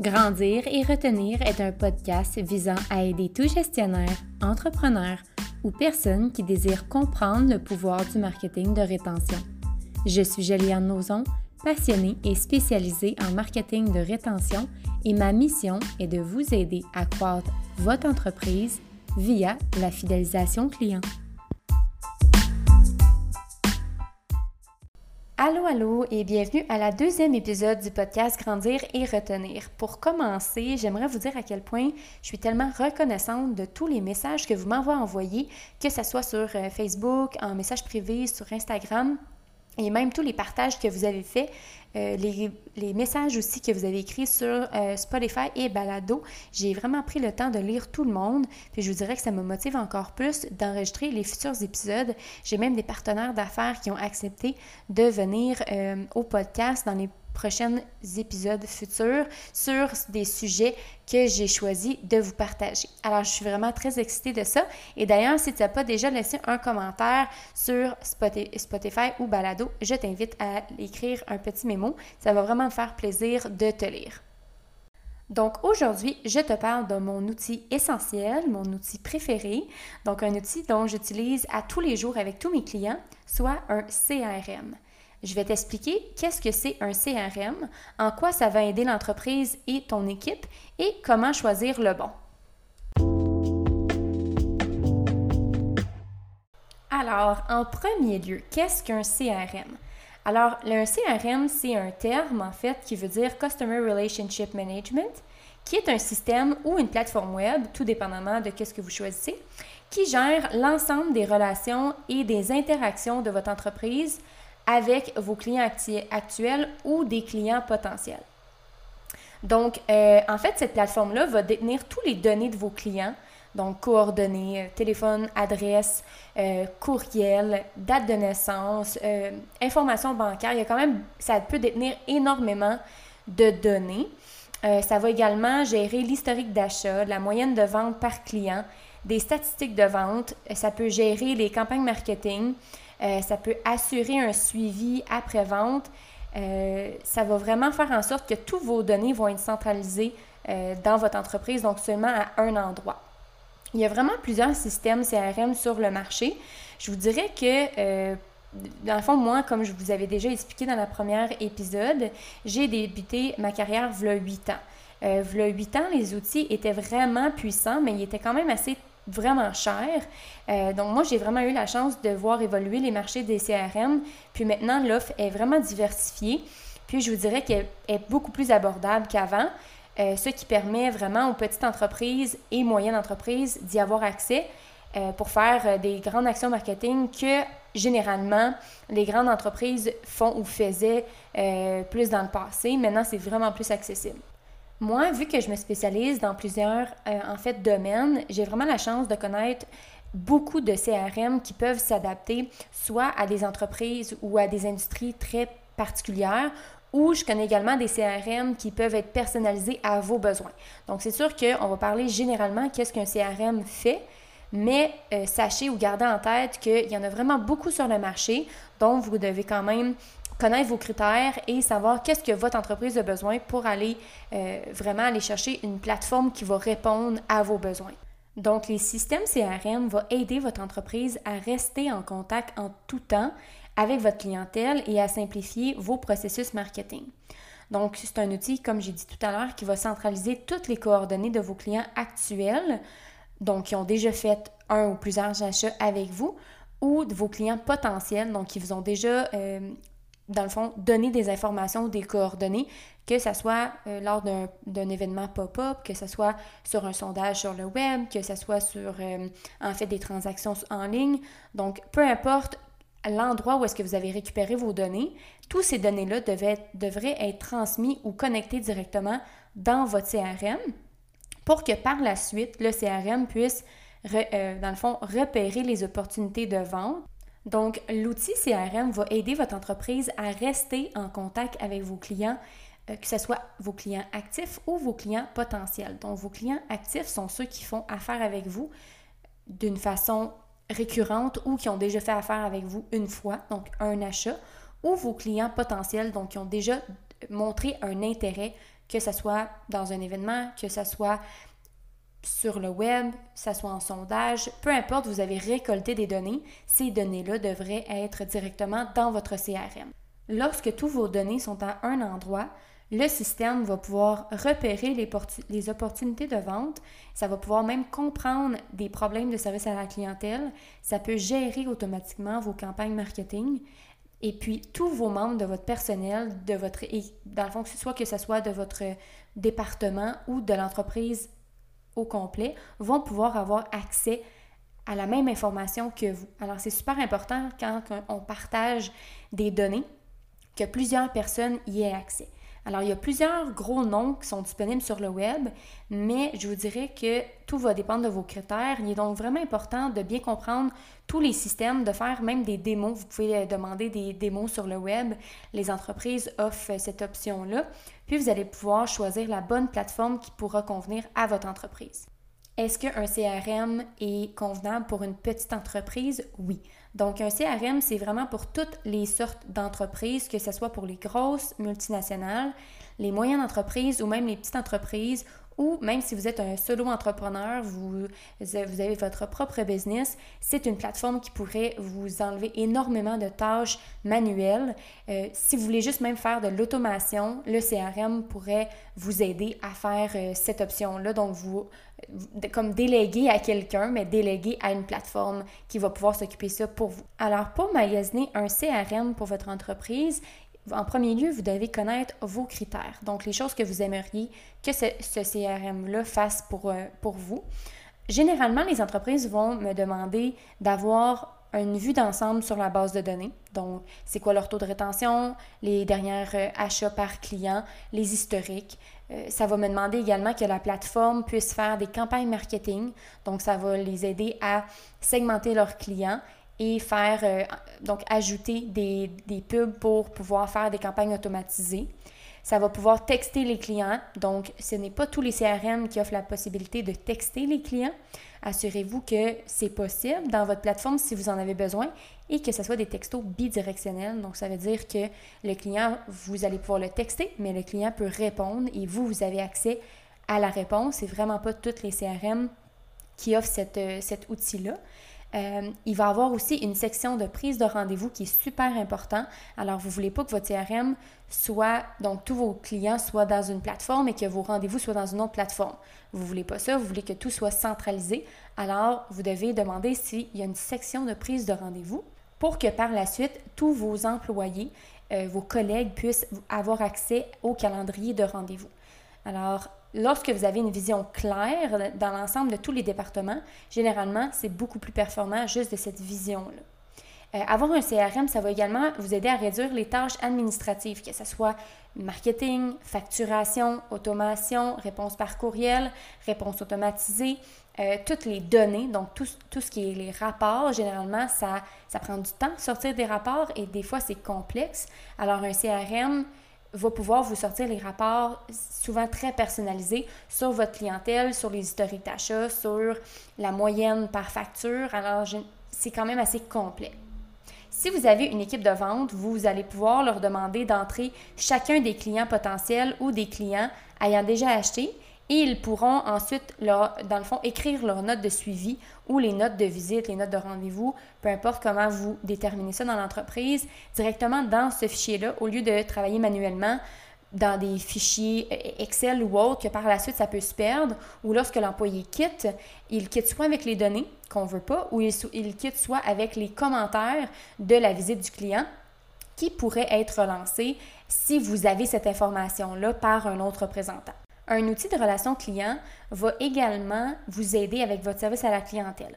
Grandir et retenir est un podcast visant à aider tout gestionnaire, entrepreneur ou personne qui désire comprendre le pouvoir du marketing de rétention. Je suis Juliane Nozon, passionnée et spécialisée en marketing de rétention et ma mission est de vous aider à croître votre entreprise via la fidélisation client. Allô, allô et bienvenue à la deuxième épisode du podcast Grandir et Retenir. Pour commencer, j'aimerais vous dire à quel point je suis tellement reconnaissante de tous les messages que vous m'envoyez envoyés, que ce soit sur euh, Facebook, en message privé, sur Instagram et même tous les partages que vous avez faits, euh, les, messages aussi que vous avez écrits sur euh, Spotify et Balado. J'ai vraiment pris le temps de lire tout le monde, puis je vous dirais que ça me motive encore plus d'enregistrer les futurs épisodes. J'ai même des partenaires d'affaires qui ont accepté de venir euh, au podcast dans les prochains épisodes futurs sur des sujets que j'ai choisi de vous partager. Alors, je suis vraiment très excitée de ça. Et d'ailleurs, si tu n'as pas déjà laissé un commentaire sur Spotify ou Balado, je t'invite à écrire un petit mémo. Ça va vraiment me faire plaisir de te lire. Donc aujourd'hui, je te parle de mon outil essentiel, mon outil préféré, donc un outil dont j'utilise à tous les jours avec tous mes clients, soit un CRM. Je vais t'expliquer qu'est-ce que c'est un CRM, en quoi ça va aider l'entreprise et ton équipe et comment choisir le bon. Alors, en premier lieu, qu'est-ce qu'un CRM? Alors, un CRM, c'est un terme en fait qui veut dire Customer Relationship Management, qui est un système ou une plateforme web, tout dépendamment de ce que vous choisissez, qui gère l'ensemble des relations et des interactions de votre entreprise avec vos clients actuels ou des clients potentiels. Donc, euh, en fait, cette plateforme-là va détenir tous les données de vos clients, donc coordonnées, euh, téléphone, adresse, euh, courriel, date de naissance, information bancaire. Il y a quand même, ça peut détenir énormément de données. ça va également gérer l'historique d'achat, la moyenne de vente par client, des statistiques de vente. Ça peut gérer les campagnes marketing, euh, ça peut assurer un suivi après-vente. Euh, ça va vraiment faire en sorte que tous vos données vont être centralisées euh, dans votre entreprise, donc seulement à un endroit. Il y a vraiment plusieurs systèmes CRM sur le marché. Je vous dirais que, dans le fond, moi, comme je vous avais déjà expliqué dans la première épisode, j'ai débuté ma carrière a 8 ans. Euh, a 8 ans, les outils étaient vraiment puissants, mais ils étaient quand même assez vraiment cher. Euh, donc moi, j'ai vraiment eu la chance de voir évoluer les marchés des CRM. Puis maintenant, l'offre est vraiment diversifiée. Puis je vous dirais qu'elle est beaucoup plus abordable qu'avant, euh, ce qui permet vraiment aux petites entreprises et moyennes entreprises d'y avoir accès euh, pour faire des grandes actions marketing que généralement les grandes entreprises font ou faisaient plus dans le passé. Maintenant, c'est vraiment plus accessible. Moi, vu que je me spécialise dans plusieurs euh, en fait domaines, j'ai vraiment la chance de connaître beaucoup de CRM qui peuvent s'adapter soit à des entreprises ou à des industries très particulières ou je connais également des CRM qui peuvent être personnalisés à vos besoins. Donc, c'est sûr qu'on va parler généralement qu'est-ce qu'un CRM fait, mais euh, sachez ou gardez en tête qu'il y en a vraiment beaucoup sur le marché, donc vous devez quand même connaître vos critères et savoir qu'est-ce que votre entreprise a besoin pour aller euh, vraiment aller chercher une plateforme qui va répondre à vos besoins. Donc, les systèmes CRM vont aider votre entreprise à rester en contact en tout temps avec votre clientèle et à simplifier vos processus marketing. Donc, c'est un outil, comme j'ai dit tout à l'heure, qui va centraliser toutes les coordonnées de vos clients actuels, donc qui ont déjà fait un ou plusieurs achats avec vous, ou de vos clients potentiels, donc qui vous ont déjà euh, dans le fond, donner des informations, des coordonnées, que ce soit euh, lors d'un événement pop-up, que ce soit sur un sondage sur le web, que ce soit sur, euh, en fait, des transactions en ligne. Donc, peu importe l'endroit où est-ce que vous avez récupéré vos données, tous ces données-là devraient être transmis ou connectés directement dans votre CRM pour que par la suite, le CRM puisse, euh, dans le fond, repérer les opportunités de vente donc, l'outil CRM va aider votre entreprise à rester en contact avec vos clients, euh, que ce soit vos clients actifs ou vos clients potentiels. Donc, vos clients actifs sont ceux qui font affaire avec vous d'une façon récurrente ou qui ont déjà fait affaire avec vous une fois, donc un achat, ou vos clients potentiels, donc qui ont déjà montré un intérêt que ce soit dans un événement, que ce soit sur le web, que ce soit en sondage, peu importe, vous avez récolté des données, ces données-là devraient être directement dans votre CRM. Lorsque tous vos données sont à un endroit, le système va pouvoir repérer les, opportunités de vente, ça va pouvoir même comprendre des problèmes de service à la clientèle, ça peut gérer automatiquement vos campagnes marketing, et puis tous vos membres de votre personnel, de votre dans le fond, soit que ce soit de votre département ou de l'entreprise au complet, vont pouvoir avoir accès à la même information que vous. Alors c'est super important quand on partage des données que plusieurs personnes y aient accès. Alors, il y a plusieurs gros noms qui sont disponibles sur le web, mais je vous dirais que tout va dépendre de vos critères. Il est donc vraiment important de bien comprendre tous les systèmes, de faire même des démos. Vous pouvez euh, demander des démos sur le web. Les entreprises offrent cette option-là. Puis, vous allez pouvoir choisir la bonne plateforme qui pourra convenir à votre entreprise. Est-ce qu'un CRM est convenable pour une petite entreprise? Oui. Donc, un CRM, c'est vraiment pour toutes les sortes d'entreprises, que ce soit pour les grosses multinationales, les moyennes entreprises ou même les petites entreprises ou même si vous êtes un solo entrepreneur, vous, avez votre propre business, c'est une plateforme qui pourrait vous enlever énormément de tâches manuelles. Euh, si vous voulez juste même faire de l'automation, le CRM pourrait vous aider à faire euh, cette option-là. Donc, vous, comme déléguer à quelqu'un, mais déléguer à une plateforme qui va pouvoir s'occuper ça pour vous. Alors, pour magasiner un CRM pour votre entreprise, en premier lieu, vous devez connaître vos critères, donc les choses que vous aimeriez que ce, CRM-là fasse pour, euh, pour vous. Généralement, les entreprises vont me demander d'avoir une vue d'ensemble sur la base de données. Donc, c'est quoi leur taux de rétention, les derniers euh, achats par client, les historiques. Euh, ça va me demander également que la plateforme puisse faire des campagnes marketing. Donc, ça va les aider à segmenter leurs clients et faire, euh, donc ajouter des, des, pubs pour pouvoir faire des campagnes automatisées. Ça va pouvoir texter les clients. Donc, ce n'est pas tous les CRM qui offrent la possibilité de texter les clients. Assurez-vous que c'est possible dans votre plateforme si vous en avez besoin et que ce soit des textos bidirectionnels. Donc, ça veut dire que le client, vous allez pouvoir le texter, mais le client peut répondre et vous, vous avez accès à la réponse. C'est vraiment pas toutes les CRM qui offrent cette, euh, cet outil-là. Euh, il va avoir aussi une section de prise de rendez-vous qui est super important. Alors, vous ne voulez pas que votre CRM soit, donc tous vos clients soient dans une plateforme et que vos rendez-vous soient dans une autre plateforme. Vous ne voulez pas ça, vous voulez que tout soit centralisé. Alors, vous devez demander s'il y a une section de prise de rendez-vous pour que par la suite, tous vos employés, euh, vos collègues puissent avoir accès au calendrier de rendez-vous. Alors, lorsque vous avez une vision claire dans l'ensemble de tous les départements, généralement, c'est beaucoup plus performant juste de cette vision-là. Euh, avoir un CRM, ça va également vous aider à réduire les tâches administratives, que ce soit marketing, facturation, automation, réponse par courriel, réponse automatisée, euh, toutes les données, donc tout, ce qui est les rapports, généralement, ça, ça prend du temps sortir des rapports et des fois c'est complexe. Alors un CRM, va pouvoir vous sortir les rapports souvent très personnalisés sur votre clientèle, sur les historiques d'achat, sur la moyenne par facture. Alors, c'est quand même assez complet. Si vous avez une équipe de vente, vous allez pouvoir leur demander d'entrer chacun des clients potentiels ou des clients ayant déjà acheté et ils pourront ensuite, dans le fond, écrire leurs notes de suivi ou les notes de visite, les notes de rendez-vous, peu importe comment vous déterminez ça dans l'entreprise, directement dans ce fichier-là, au lieu de travailler manuellement dans des fichiers Excel ou autres, que par la suite ça peut se perdre, ou lorsque l'employé quitte, il quitte soit avec les données qu'on ne veut pas, ou il, quitte soit avec les commentaires de la visite du client qui pourraient être relancés si vous avez cette information-là par un autre représentant. Un outil de relation client va également vous aider avec votre service à la clientèle.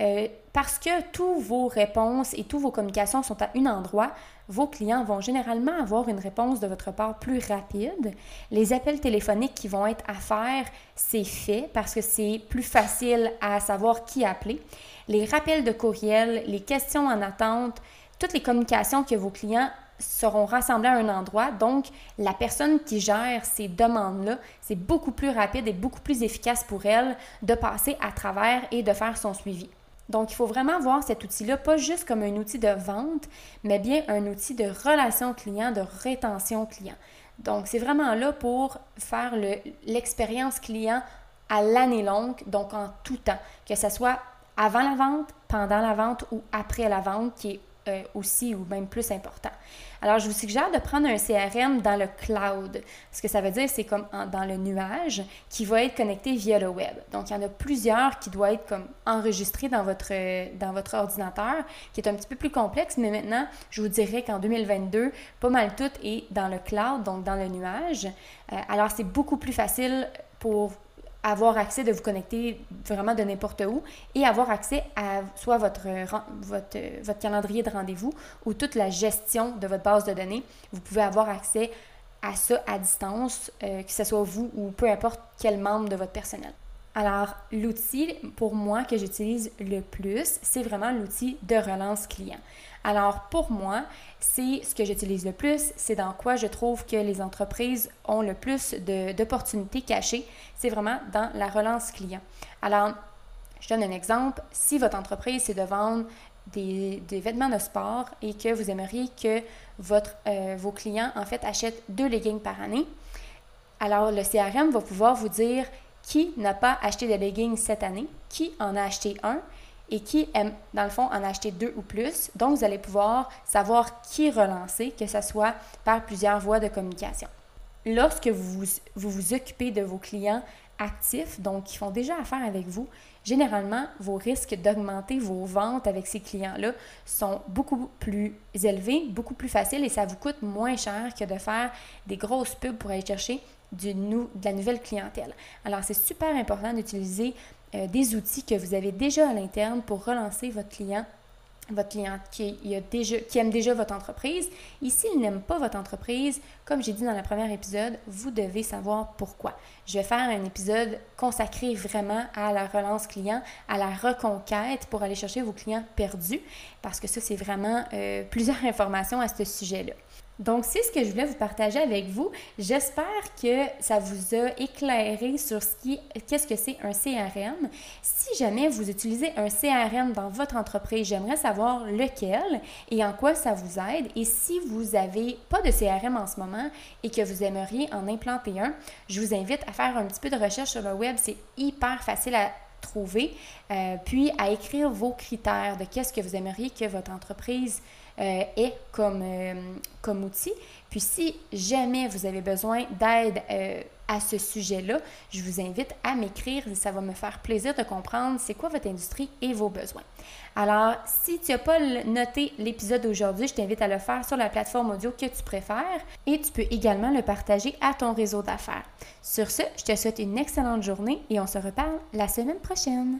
Euh, parce que toutes vos réponses et toutes vos communications sont à un endroit, vos clients vont généralement avoir une réponse de votre part plus rapide. Les appels téléphoniques qui vont être à faire, c'est fait parce que c'est plus facile à savoir qui appeler. Les rappels de courriel, les questions en attente, toutes les communications que vos clients seront rassemblés à un endroit. Donc, la personne qui gère ces demandes-là, c'est beaucoup plus rapide et beaucoup plus efficace pour elle de passer à travers et de faire son suivi. Donc, il faut vraiment voir cet outil-là pas juste comme un outil de vente, mais bien un outil de relation client, de rétention client. Donc, c'est vraiment là pour faire l'expérience client à l'année longue, donc en tout temps, que ce soit avant la vente, pendant la vente ou après la vente, qui est euh, aussi ou même plus important. Alors, je vous suggère de prendre un CRM dans le cloud. Ce que ça veut dire, c'est comme dans le nuage qui va être connecté via le web. Donc, il y en a plusieurs qui doivent être comme enregistrés dans votre, dans votre ordinateur, qui est un petit peu plus complexe, mais maintenant, je vous dirais qu'en 2022, pas mal tout est dans le cloud, donc dans le nuage. Euh, alors, c'est beaucoup plus facile pour avoir accès de vous connecter vraiment de n'importe où et avoir accès à soit votre, votre, calendrier de rendez-vous ou toute la gestion de votre base de données. Vous pouvez avoir accès à ça à distance, euh, que ce soit vous ou peu importe quel membre de votre personnel. Alors, l'outil pour moi que j'utilise le plus, c'est vraiment l'outil de relance client. Alors, pour moi, c'est ce que j'utilise le plus, c'est dans quoi je trouve que les entreprises ont le plus d'opportunités cachées, c'est vraiment dans la relance client. Alors, je donne un exemple. Si votre entreprise, c'est de vendre des, vêtements de sport et que vous aimeriez que votre, euh, vos clients, en fait, achètent deux leggings par année, alors le CRM va pouvoir vous dire qui n'a pas acheté de leggings cette année, qui en a acheté un et qui aime, dans le fond, en acheter deux ou plus. Donc, vous allez pouvoir savoir qui relancer, que ce soit par plusieurs voies de communication. Lorsque vous vous, vous occupez de vos clients actifs, donc qui font déjà affaire avec vous, généralement, vos risques d'augmenter vos ventes avec ces clients-là sont beaucoup plus élevés, beaucoup plus faciles et ça vous coûte moins cher que de faire des grosses pubs pour aller chercher du de la nouvelle clientèle. Alors, c'est super important d'utiliser euh, des outils que vous avez déjà à l'interne pour relancer votre client votre client qui, aime déjà votre entreprise. Et s'il n'aime pas votre entreprise, comme j'ai dit dans le premier épisode, vous devez savoir pourquoi. Je vais faire un épisode consacré vraiment à la relance client, à la reconquête pour aller chercher vos clients perdus, parce que ça, c'est vraiment euh, plusieurs informations à ce sujet-là. Donc, c'est ce que je voulais vous partager avec vous. J'espère que ça vous a éclairé sur ce qui, qu'est-ce que c'est un CRM. Si jamais vous utilisez un CRM dans votre entreprise, j'aimerais savoir lequel et en quoi ça vous aide. Et si vous n'avez pas de CRM en ce moment et que vous aimeriez en implanter un, je vous invite à faire un petit peu de recherche sur le web. C'est hyper facile à trouver, euh, puis à écrire vos critères de qu'est-ce que vous aimeriez que votre entreprise euh, comme, euh, comme outil. Puis si jamais vous avez besoin d'aide à ce sujet-là, je vous invite à m'écrire. Ça va me faire plaisir de comprendre c'est quoi votre industrie et vos besoins. Alors, si tu n'as pas noté l'épisode d'aujourd'hui, je t'invite à le faire sur la plateforme audio que tu préfères et tu peux également le partager à ton réseau d'affaires. Sur ce, je te souhaite une excellente journée et on se reparle la semaine prochaine.